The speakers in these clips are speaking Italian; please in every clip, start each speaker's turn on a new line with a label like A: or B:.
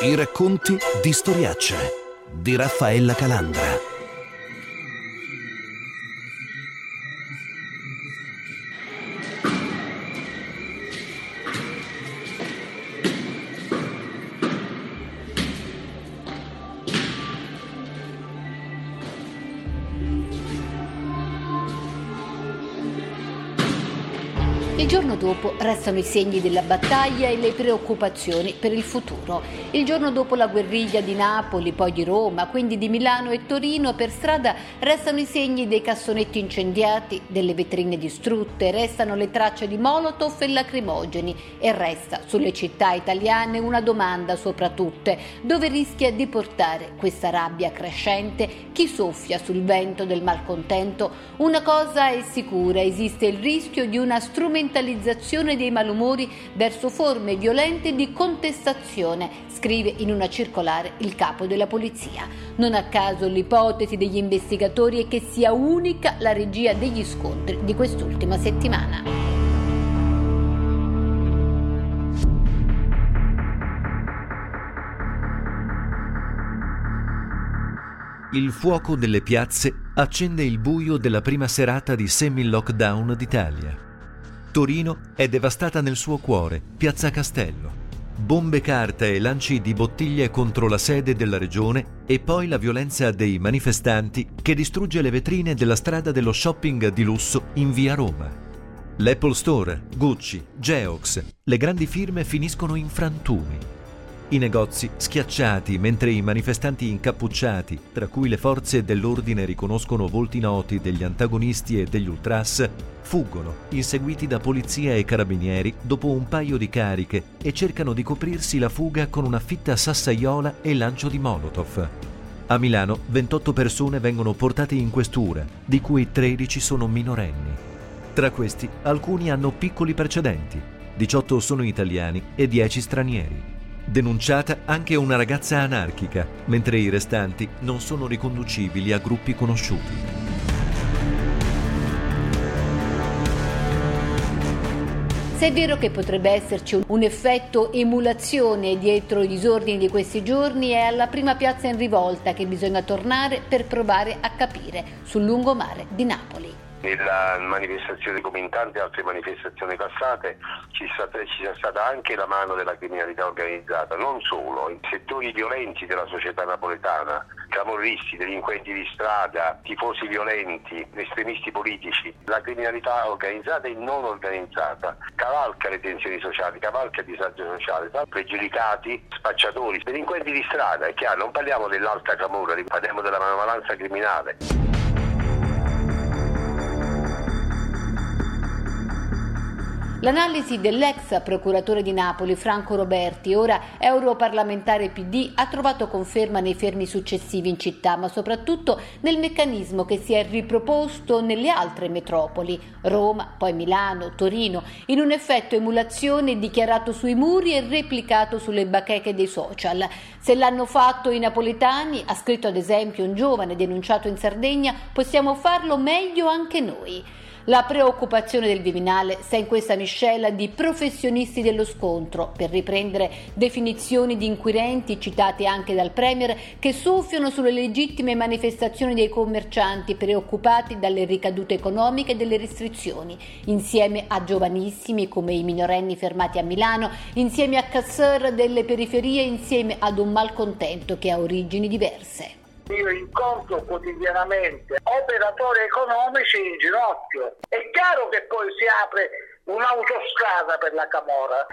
A: I racconti di Storiaccia di Raffaella Calandra.
B: Restano i segni della battaglia e le preoccupazioni per il futuro. Il giorno dopo la guerriglia di Napoli, poi di Roma, quindi di Milano e Torino, per strada restano i segni dei cassonetti incendiati, delle vetrine distrutte, restano le tracce di Molotov e lacrimogeni e resta sulle città italiane una domanda sopra tutte, dove rischia di portare questa rabbia crescente chi soffia sul vento del malcontento. Una cosa è sicura, esiste il rischio di una strumentalizzazione dei malumori verso forme violente di contestazione, scrive in una circolare il capo della polizia. Non a caso l'ipotesi degli investigatori è che sia unica la regia degli scontri di quest'ultima settimana.
C: Il fuoco delle piazze accende il buio della prima serata di semi-lockdown d'Italia. Torino è devastata nel suo cuore, Piazza Castello. Bombe carta e lanci di bottiglie contro la sede della regione e poi la violenza dei manifestanti che distrugge le vetrine della strada dello shopping di lusso in via Roma. L'Apple Store, Gucci, Geox, le grandi firme finiscono in frantumi. I negozi schiacciati mentre i manifestanti incappucciati, tra cui le forze dell'ordine riconoscono volti noti degli antagonisti e degli ultras, fuggono, inseguiti da polizia e carabinieri dopo un paio di cariche e cercano di coprirsi la fuga con una fitta sassaiola e lancio di Molotov. A Milano 28 persone vengono portate in questura, di cui 13 sono minorenni. Tra questi alcuni hanno piccoli precedenti, 18 sono italiani e 10 stranieri. Denunciata anche una ragazza anarchica, mentre i restanti non sono riconducibili a gruppi conosciuti.
B: Se è vero che potrebbe esserci un effetto emulazione dietro i disordini di questi giorni, è alla prima piazza in rivolta che bisogna tornare per provare a capire sul lungomare di Napoli
D: nella manifestazione come in tante altre manifestazioni passate ci, sia stata anche la mano della criminalità organizzata, non solo, in settori violenti della società napoletana, camorristi, delinquenti di strada, tifosi violenti, estremisti politici, la criminalità organizzata e non organizzata cavalca le tensioni sociali, cavalca il disagio sociale, pregiudicati, spacciatori, delinquenti di strada, è chiaro, non parliamo dell'alta camorra, parliamo della manovalanza criminale.
B: L'analisi dell'ex procuratore di Napoli Franco Roberti, ora europarlamentare PD, ha trovato conferma nei fermi successivi in città, ma soprattutto nel meccanismo che si è riproposto nelle altre metropoli, Roma, poi Milano, Torino, in un effetto emulazione dichiarato sui muri e replicato sulle bacheche dei social. Se l'hanno fatto i napoletani, ha scritto ad esempio un giovane denunciato in Sardegna, possiamo farlo meglio anche noi. La preoccupazione del Viminale sta in questa miscela di professionisti dello scontro, per riprendere definizioni di inquirenti citate anche dal Premier, che soffiano sulle legittime manifestazioni dei commercianti preoccupati dalle ricadute economiche delle restrizioni, insieme a giovanissimi come i minorenni fermati a Milano, insieme a casseur delle periferie, insieme ad un malcontento che ha origini diverse.
E: Io incontro quotidianamente operatori economici in ginocchio. È chiaro che poi si apre un'autostrada per la Camora.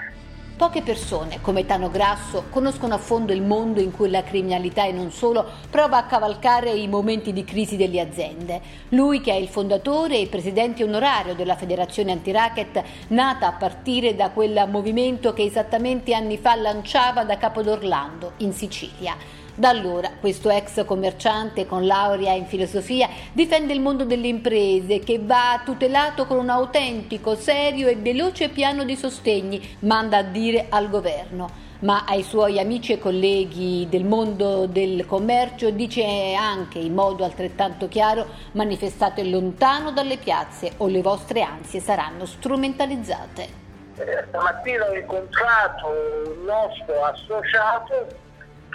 B: Poche persone, come Tano Grasso, conoscono a fondo il mondo in cui la criminalità e non solo prova a cavalcare i momenti di crisi delle aziende. Lui, che è il fondatore e presidente onorario della Federazione Antiracket, nata a partire da quel movimento che esattamente anni fa lanciava da Capodorlando, in Sicilia. Da allora questo ex commerciante con laurea in filosofia difende il mondo delle imprese che va tutelato con un autentico, serio e veloce piano di sostegni, manda a dire al governo ma ai suoi amici e colleghi del mondo del commercio dice anche in modo altrettanto chiaro manifestate lontano dalle piazze o le vostre ansie saranno strumentalizzate.
E: Eh, stamattina ho incontrato un nostro associato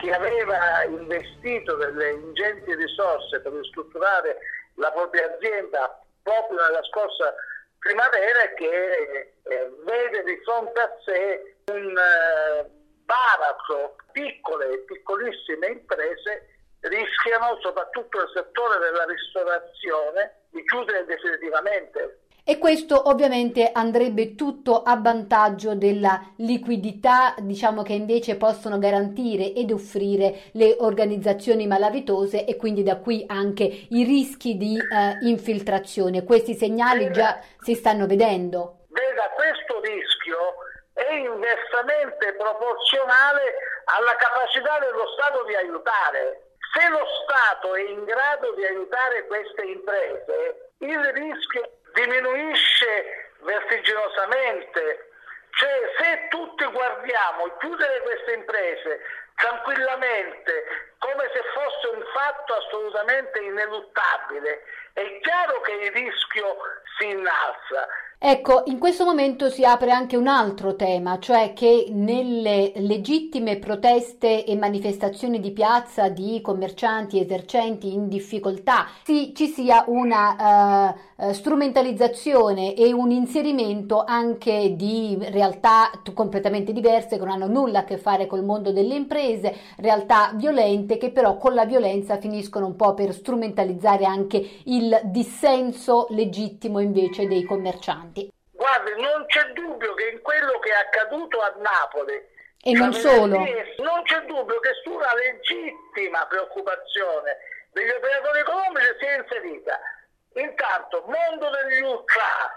E: chi aveva investito delle ingenti risorse per ristrutturare la propria azienda proprio nella scorsa primavera e che eh, vede di fronte a sé un eh, baratro, piccole e piccolissime imprese rischiano, soprattutto nel settore della ristorazione, di chiudere definitivamente
B: e questo ovviamente andrebbe tutto a vantaggio della liquidità, diciamo che invece possono garantire ed offrire le organizzazioni malavitose e quindi da qui anche i rischi di eh, infiltrazione. Questi segnali già si stanno vedendo.
E: Veda, questo rischio è inversamente proporzionale alla capacità dello Stato di aiutare. Se lo Stato è in grado di aiutare queste imprese, il rischio diminuisce vertiginosamente. Cioè, se tutti guardiamo chiudere queste imprese tranquillamente, come se fosse un fatto assolutamente ineluttabile, è chiaro che il rischio si innalza.
B: Ecco, in questo momento si apre anche un altro tema, cioè che nelle legittime proteste e manifestazioni di piazza di commercianti esercenti in difficoltà si, ci sia una uh, strumentalizzazione e un inserimento anche di realtà completamente diverse che non hanno nulla a che fare col mondo delle imprese, realtà violente che però con la violenza finiscono un po' per strumentalizzare anche il dissenso legittimo invece dei commercianti avanti.
E: Guardi, non c'è dubbio che in quello che è accaduto a Napoli
B: e non solo.
E: Non c'è dubbio che su una legittima preoccupazione degli operatori economici si è inserita intanto mondo degli ultra,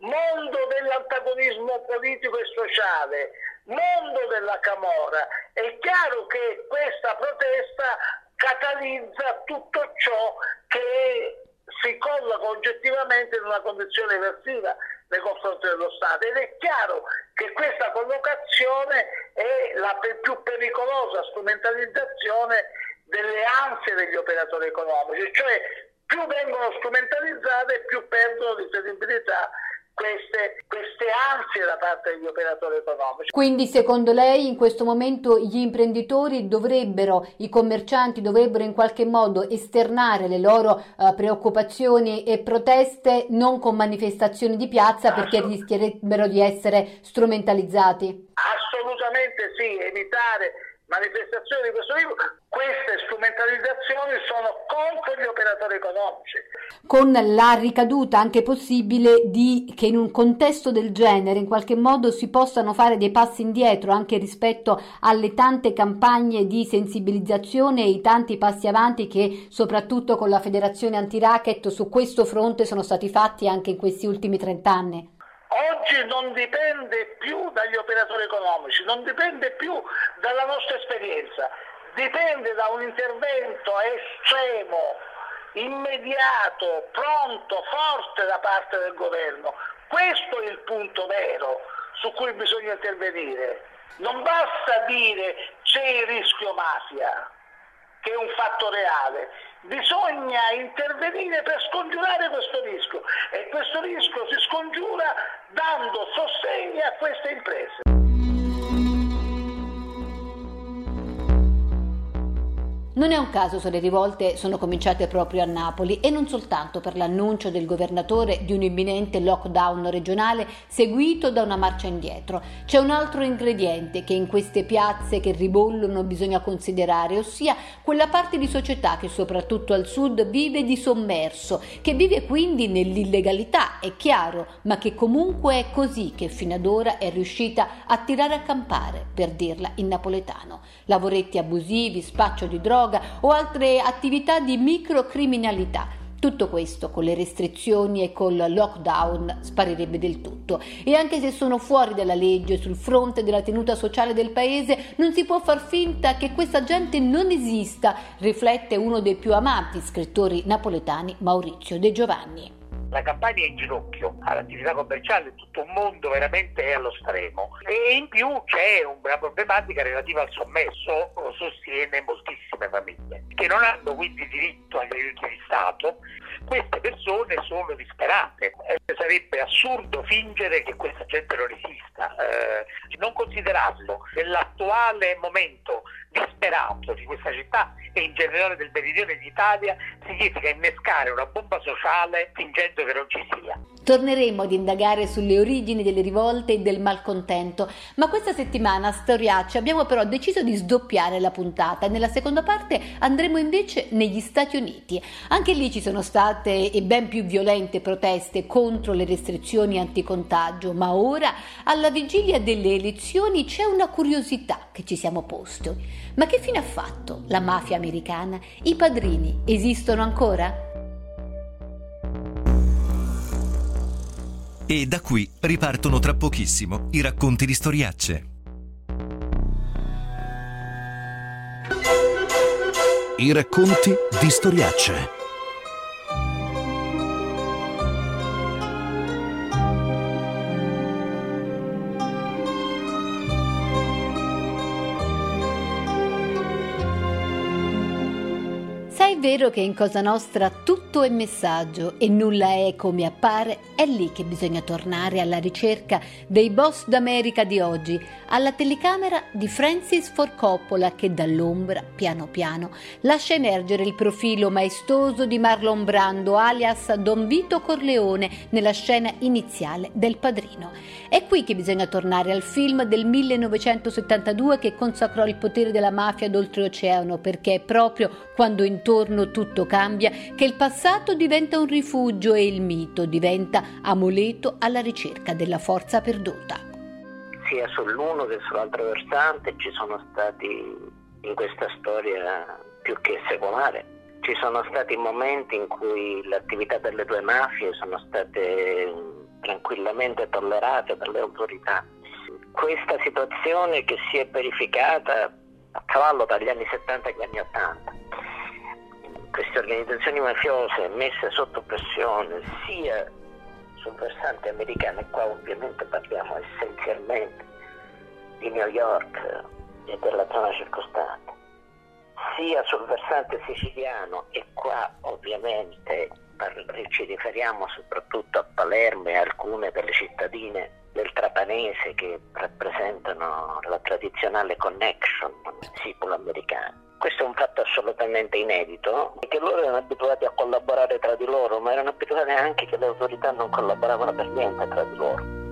E: mondo dell'antagonismo politico e sociale, mondo della Camora. È chiaro che questa protesta catalizza tutto ciò che si colloca oggettivamente in una condizione eversiva nei confronti dello Stato. Ed è chiaro che questa collocazione è la più pericolosa strumentalizzazione delle ansie degli operatori economici, cioè più vengono strumentalizzate più perdono di credibilità queste, queste, ansie da parte degli operatori economici.
B: Quindi secondo lei in questo momento gli imprenditori dovrebbero, i commercianti dovrebbero in qualche modo esternare le loro uh, preoccupazioni e proteste non con manifestazioni di piazza perché rischierebbero di essere strumentalizzati?
E: Assolutamente sì, evitare manifestazioni di questo tipo, queste strumentalizzazioni sono contro gli operatori economici.
B: Con la ricaduta anche possibile di che in un contesto del genere in qualche modo si possano fare dei passi indietro anche rispetto alle tante campagne di sensibilizzazione e i tanti passi avanti che soprattutto con la federazione anti-racket su questo fronte sono stati fatti anche in questi ultimi trent'anni
E: oggi non dipende più dagli operatori economici, non dipende più dalla nostra esperienza, dipende da un intervento estremo, immediato, pronto, forte da parte del governo. Questo è il punto vero su cui bisogna intervenire. Non basta dire c'è il rischio mafia, che è un fatto reale, bisogna intervenire per scongiurare questo rischio e questo rischio si scongiura dando sostegno a queste imprese.
B: Non è un caso se le rivolte sono cominciate proprio a Napoli e non soltanto per l'annuncio del governatore di un imminente lockdown regionale seguito da una marcia indietro. C'è un altro ingrediente che in queste piazze che ribollono bisogna considerare, ossia quella parte di società che soprattutto al sud vive di sommerso, che vive quindi nell'illegalità, è chiaro, ma che comunque è così che fino ad ora è riuscita a tirare a campare, per dirla in napoletano. Lavoretti abusivi, spaccio di droga, droga o altre attività di microcriminalità. Tutto questo con le restrizioni e col lockdown sparirebbe del tutto. E anche se sono fuori dalla legge sul fronte della tenuta sociale del paese, non si può far finta che questa gente non esista, riflette uno dei più amati scrittori napoletani, Maurizio De Giovanni
F: la campagna è in ginocchio, l'attività commerciale tutto un mondo veramente è allo stremo e in più c'è una problematica relativa al sommesso, sostiene famiglie, che non hanno quindi diritto agli aiuti di Stato. Queste persone sono disperate, eh, sarebbe assurdo fingere che questa gente non esista, eh, non considerarlo nell'attuale momento disperato di questa città e in generale del meridione d'Italia significa innescare una bomba sociale fingendo che non ci sia.
B: Torneremo ad indagare sulle origini delle rivolte e del malcontento, ma questa settimana a Storiacci abbiamo però deciso di sdoppiare la puntata nella seconda parte andremo invece negli Stati Uniti. Anche lì ci sono state e ben più violente proteste contro le restrizioni anticontagio, ma ora alla vigilia delle elezioni c'è una curiosità che ci siamo posti. Ma che fine ha fatto la mafia americana? I padrini esistono ancora?
C: E da qui ripartono tra pochissimo i racconti di storiacce.
A: I racconti di storiacce.
B: Vero che in Cosa Nostra tutto è messaggio e nulla è come appare, è lì che bisogna tornare alla ricerca dei boss d'America di oggi, alla telecamera di Francis Ford Coppola che dall'ombra, piano piano, lascia emergere il profilo maestoso di Marlon Brando, alias Don Vito Corleone, nella scena iniziale del Padrino. È qui che bisogna tornare al film del 1972 che consacrò il potere della mafia d'oltreoceano, perché è proprio quando intorno tutto cambia, che il passato diventa un rifugio e il mito diventa amuleto alla ricerca della forza perduta.
G: Sia sull'uno che sull'altro versante ci sono stati in questa storia più che secolare. Ci sono stati momenti in cui l'attività delle due mafie sono state tranquillamente tollerate dalle autorità. Questa situazione che si è verificata a cavallo dagli anni 70 agli anni 80 queste organizzazioni mafiose messe sotto pressione sia sul versante americano, e qua ovviamente parliamo essenzialmente di New York e della zona circostante, sia sul versante siciliano e qua ovviamente ci riferiamo soprattutto a Palermo e alcune delle cittadine del Trapanese che rappresentano la tradizionale connection siculo-americana questo è un fatto assolutamente inedito, che loro erano abituati a collaborare tra di loro, ma erano abituati anche che le autorità non collaboravano per niente tra di loro.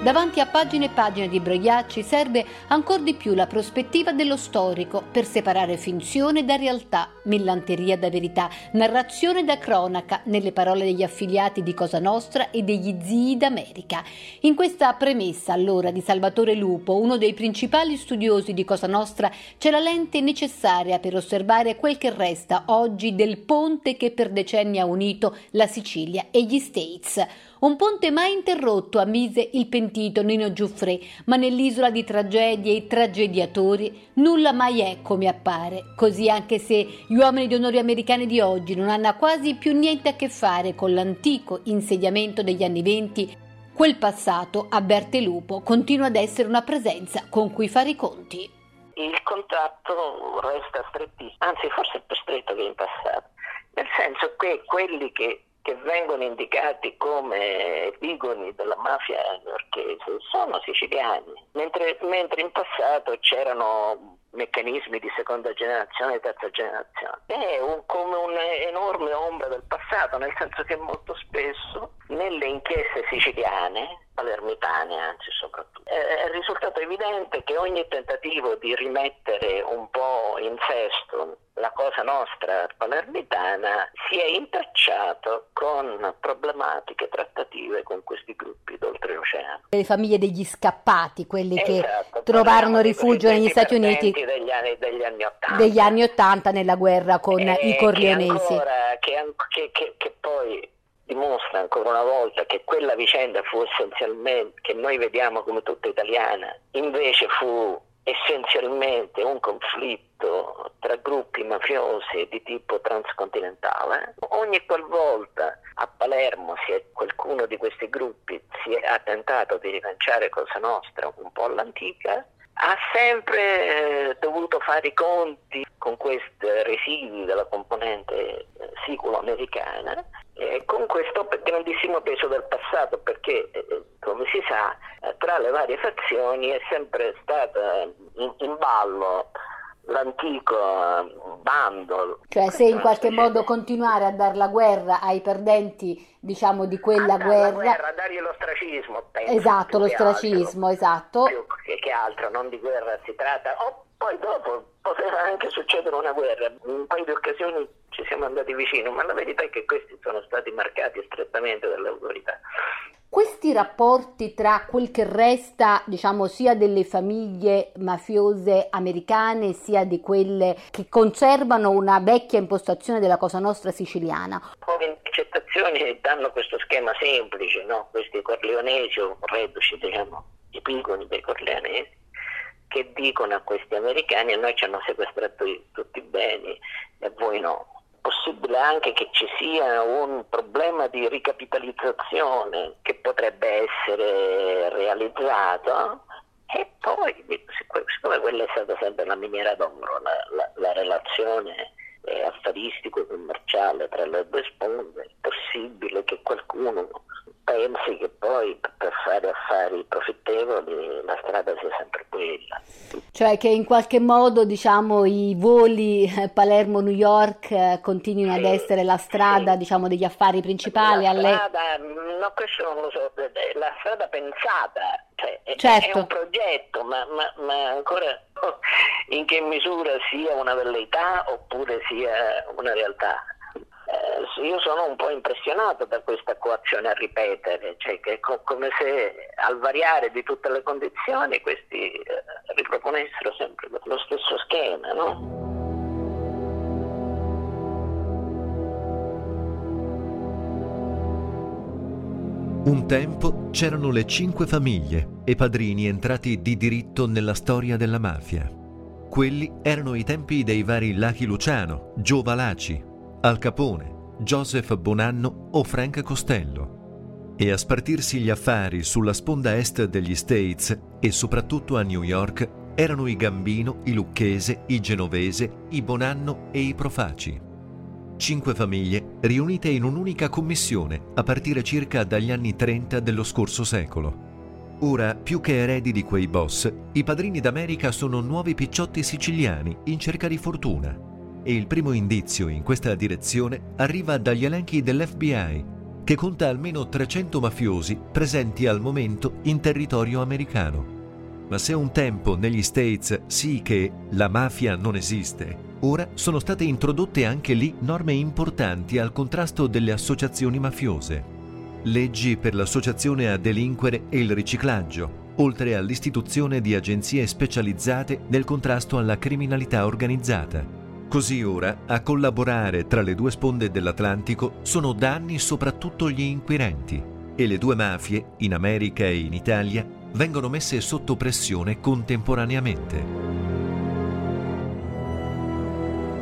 B: Davanti a pagine e pagine di brogliacci serve ancora di più la prospettiva dello storico per separare finzione da realtà, millanteria da verità, narrazione da cronaca, nelle parole degli affiliati di Cosa Nostra e degli zii d'America. In questa premessa, allora, di Salvatore Lupo, uno dei principali studiosi di Cosa Nostra, c'è la lente necessaria per osservare quel che resta oggi del ponte che per decenni ha unito la Sicilia e gli States. Un ponte mai interrotto, ammise il pentito Nino Giuffre, ma nell'isola di tragedie e tragediatori nulla mai è come appare, così anche se gli uomini di onore americani di oggi non hanno quasi più niente a che fare con l'antico insediamento degli anni venti, quel passato, avverte Lupo, continua ad essere una presenza con cui fare i conti.
G: Il contatto resta strettissimo, anzi forse più stretto che in passato, nel senso che quelli che che vengono indicati come epigoni della mafia newyorchese sono siciliani, mentre, mentre in passato c'erano meccanismi di seconda generazione e terza generazione. È un, come un'enorme ombra del passato, nel senso che molto spesso nelle inchieste siciliane, palermitane anzi soprattutto, è risultato evidente che ogni tentativo di rimettere un po' in sesto la cosa nostra palermitana si è intrecciato con problematiche trattative con questi gruppi d'oltreoceano.
B: Le famiglie degli scappati, quelli esatto, che trovarono rifugio negli Stati Uniti
G: degli anni, degli anni 80.
B: Degli anni 80 nella guerra con i corleonesi.
G: Che, ancora, che, che, che poi dimostra ancora una volta che quella vicenda fu essenzialmente, che noi vediamo come tutta italiana, invece fu essenzialmente un conflitto tra gruppi mafiosi di tipo transcontinentale. Ogni qualvolta a Palermo è, qualcuno di questi gruppi si è tentato di rilanciare Cosa Nostra un po' all'antica, ha sempre eh, dovuto fare i conti con questi residui della componente eh, siculo-americana, eh, con questo grandissimo peso del passato, perché come si sa tra le varie fazioni è sempre stata in, in ballo l'antico bando.
B: Cioè se in qualche modo continuare a dare la guerra ai perdenti, diciamo, di quella guerra...
G: guerra, a dargli l'ostracismo. Penso,
B: esatto, l'ostracismo,
G: altro.
B: esatto.
G: Più che, altro, non di guerra si tratta. O poi dopo poteva anche succedere una guerra. In un paio di occasioni ci siamo andati vicino, ma la verità è che questi sono stati marcati strettamente dalle autorità.
B: Questi rapporti tra quel che resta, diciamo, sia delle famiglie mafiose americane sia di quelle che conservano una vecchia impostazione della Cosa Nostra siciliana.
G: Le intercettazioni danno questo schema semplice, no? questi corleonesi o reduci, diciamo, i piconi dei corleonesi, che dicono a questi americani a noi ci hanno sequestrato tutti i beni e voi no possibile anche che ci sia un problema di ricapitalizzazione che potrebbe essere realizzato e poi, siccome quella è stata sempre la miniera d'oro, la, la, la relazione eh, affaristico-commerciale tra le due sponde, è possibile che qualcuno pensi che poi per fare affari profittevoli la strada sia sempre quella.
B: Cioè che in qualche modo diciamo i voli eh, Palermo-New York eh, continuino sì, ad essere la strada sì. diciamo degli affari principali.
G: La
B: alle...
G: strada, no questo non lo so, la strada pensata, cioè
B: certo.
G: è un progetto ma, ma, ma ancora in che misura sia una velleità oppure sia una realtà io sono un po' impressionato da questa coazione a ripetere, cioè che è co- come se al variare di tutte le condizioni questi eh, riproponessero sempre lo stesso schema, no?
C: Un tempo c'erano le cinque famiglie e padrini entrati di diritto nella storia della mafia. Quelli erano i tempi dei vari Lachi Luciano, Gio Valaci, al Capone, Joseph Bonanno o Frank Costello. E a spartirsi gli affari sulla sponda est degli States e soprattutto a New York erano i Gambino, i Lucchese, i Genovese, i Bonanno e i Profaci. Cinque famiglie riunite in un'unica commissione a partire circa dagli anni 30 dello scorso secolo. Ora, più che eredi di quei boss, i padrini d'America sono nuovi picciotti siciliani in cerca di fortuna e il primo indizio in questa direzione arriva dagli elenchi dell'FBI, che conta almeno 300 mafiosi presenti al momento in territorio americano. Ma se un tempo negli States sì che la mafia non esiste, ora sono state introdotte anche lì norme importanti al contrasto delle associazioni mafiose. Leggi per l'associazione a delinquere e il riciclaggio, oltre all'istituzione di agenzie specializzate nel contrasto alla criminalità organizzata. Così ora a collaborare tra le due sponde dell'Atlantico sono da anni soprattutto gli inquirenti e le due mafie, in America e in Italia, vengono messe sotto pressione contemporaneamente.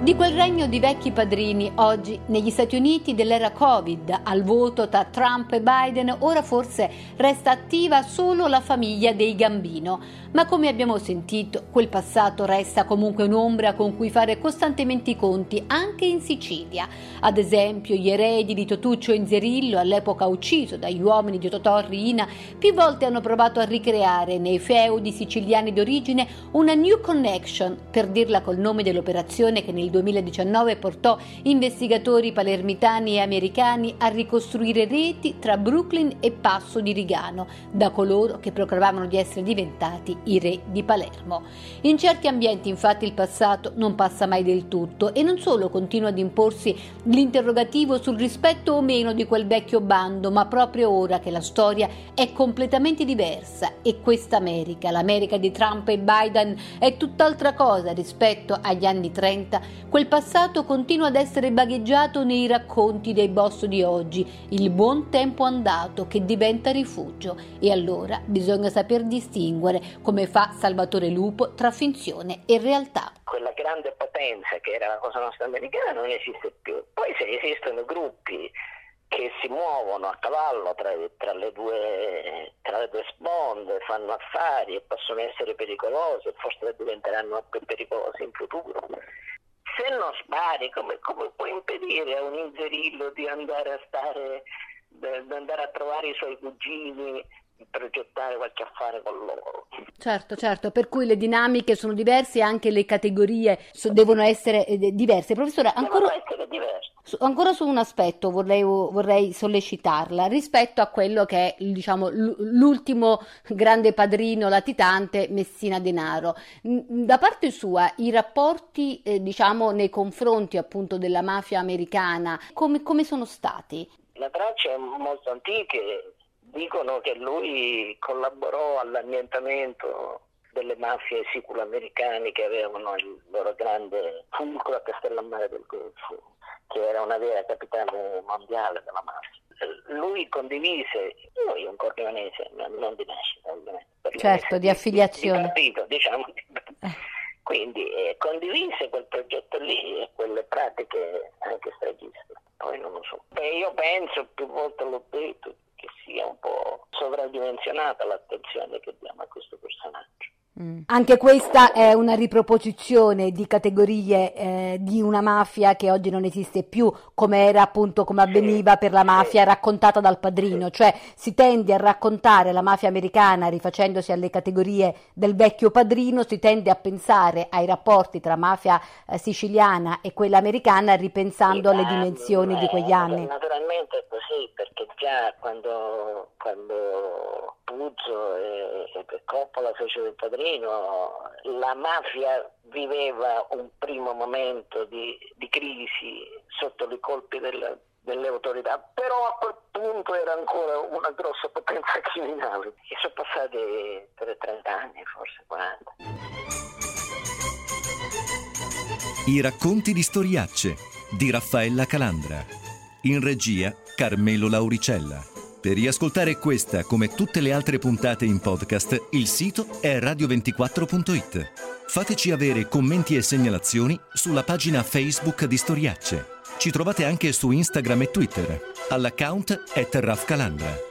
B: Di quel regno di vecchi padrini, oggi negli Stati Uniti dell'era Covid, al voto tra Trump e Biden, ora forse resta attiva solo la famiglia dei Gambino. Ma come abbiamo sentito, quel passato resta comunque un'ombra con cui fare costantemente i conti, anche in Sicilia. Ad esempio, gli eredi di Totuccio Inzerillo, all'epoca ucciso dagli uomini di Totò Riina, più volte hanno provato a ricreare nei feudi siciliani d'origine una New Connection, per dirla col nome dell'operazione che nel 2019 portò investigatori palermitani e americani a ricostruire reti tra Brooklyn e Passo di Rigano, da coloro che proclamavano di essere diventati i re di Palermo. In certi ambienti infatti il passato non passa mai del tutto e non solo continua ad imporsi l'interrogativo sul rispetto o meno di quel vecchio bando, ma proprio ora che la storia è completamente diversa e questa America, l'America di Trump e Biden, è tutt'altra cosa rispetto agli anni 30, quel passato continua ad essere bagheggiato nei racconti dei boss di oggi, il buon tempo andato che diventa rifugio e allora bisogna saper distinguere come fa Salvatore Lupo, tra finzione e realtà.
G: Quella grande potenza che era la Cosa Nostra Americana non esiste più. Poi se esistono gruppi che si muovono a cavallo tra, tra, le due, tra, le due, sponde, fanno affari e possono essere pericolosi e forse diventeranno più pericolosi in futuro. Se non spari, come, come puoi impedire a un inzerillo di andare a stare, di andare a trovare i suoi cugini, progettare qualche affare con loro.
B: Certo, certo, per cui le dinamiche sono diverse e anche le categorie so, devono essere eh, diverse. Professore, ancora, ancora, su un aspetto vorrei, vorrei, sollecitarla rispetto a quello che è diciamo, l'ultimo grande padrino latitante, Messina Denaro. Da parte sua, i rapporti eh, diciamo, nei confronti appunto della mafia americana, come, come sono stati?
G: Le tracce molto antiche Dicono che lui collaborò all'annientamento delle mafie siculo-americane che avevano il loro grande fulcro a Castellammare del Golfo, che era una vera capitale mondiale della mafia. Lui condivise, lui è un corleonese, non di nascita ovviamente.
B: Certo, di affiliazione. Di,
G: partito, diciamo. Quindi eh, condivise quel progetto lì e quelle pratiche anche stragiste. Poi non lo so. Beh, io penso, più volte l'ho detto, po' sovradimensionata l'attenzione che diamo a questo personaggio.
B: Mm. Anche questa è una riproposizione di categorie eh, di una mafia che oggi non esiste più, come era appunto come avveniva per la mafia raccontata dal padrino, cioè si tende a raccontare la mafia americana rifacendosi alle categorie del vecchio padrino, si tende a pensare ai rapporti tra mafia eh, siciliana e quella americana ripensando alle dimensioni eh, di quegli anni.
G: Naturalmente è così, perché già quando, quando Puzzo e, e Coppola fecero il padrino, la mafia viveva un primo momento di, di crisi sotto i colpi del, delle autorità, però a quel punto era ancora una grossa potenza criminale. E sono passati per 30 anni, forse 40.
C: I racconti di storiacce di Raffaella Calandra. In regia Carmelo Lauricella. Per riascoltare questa come tutte le altre puntate in podcast, il sito è radio24.it. Fateci avere commenti e segnalazioni sulla pagina Facebook di Storiacce. Ci trovate anche su Instagram e Twitter, all'account at Calandra.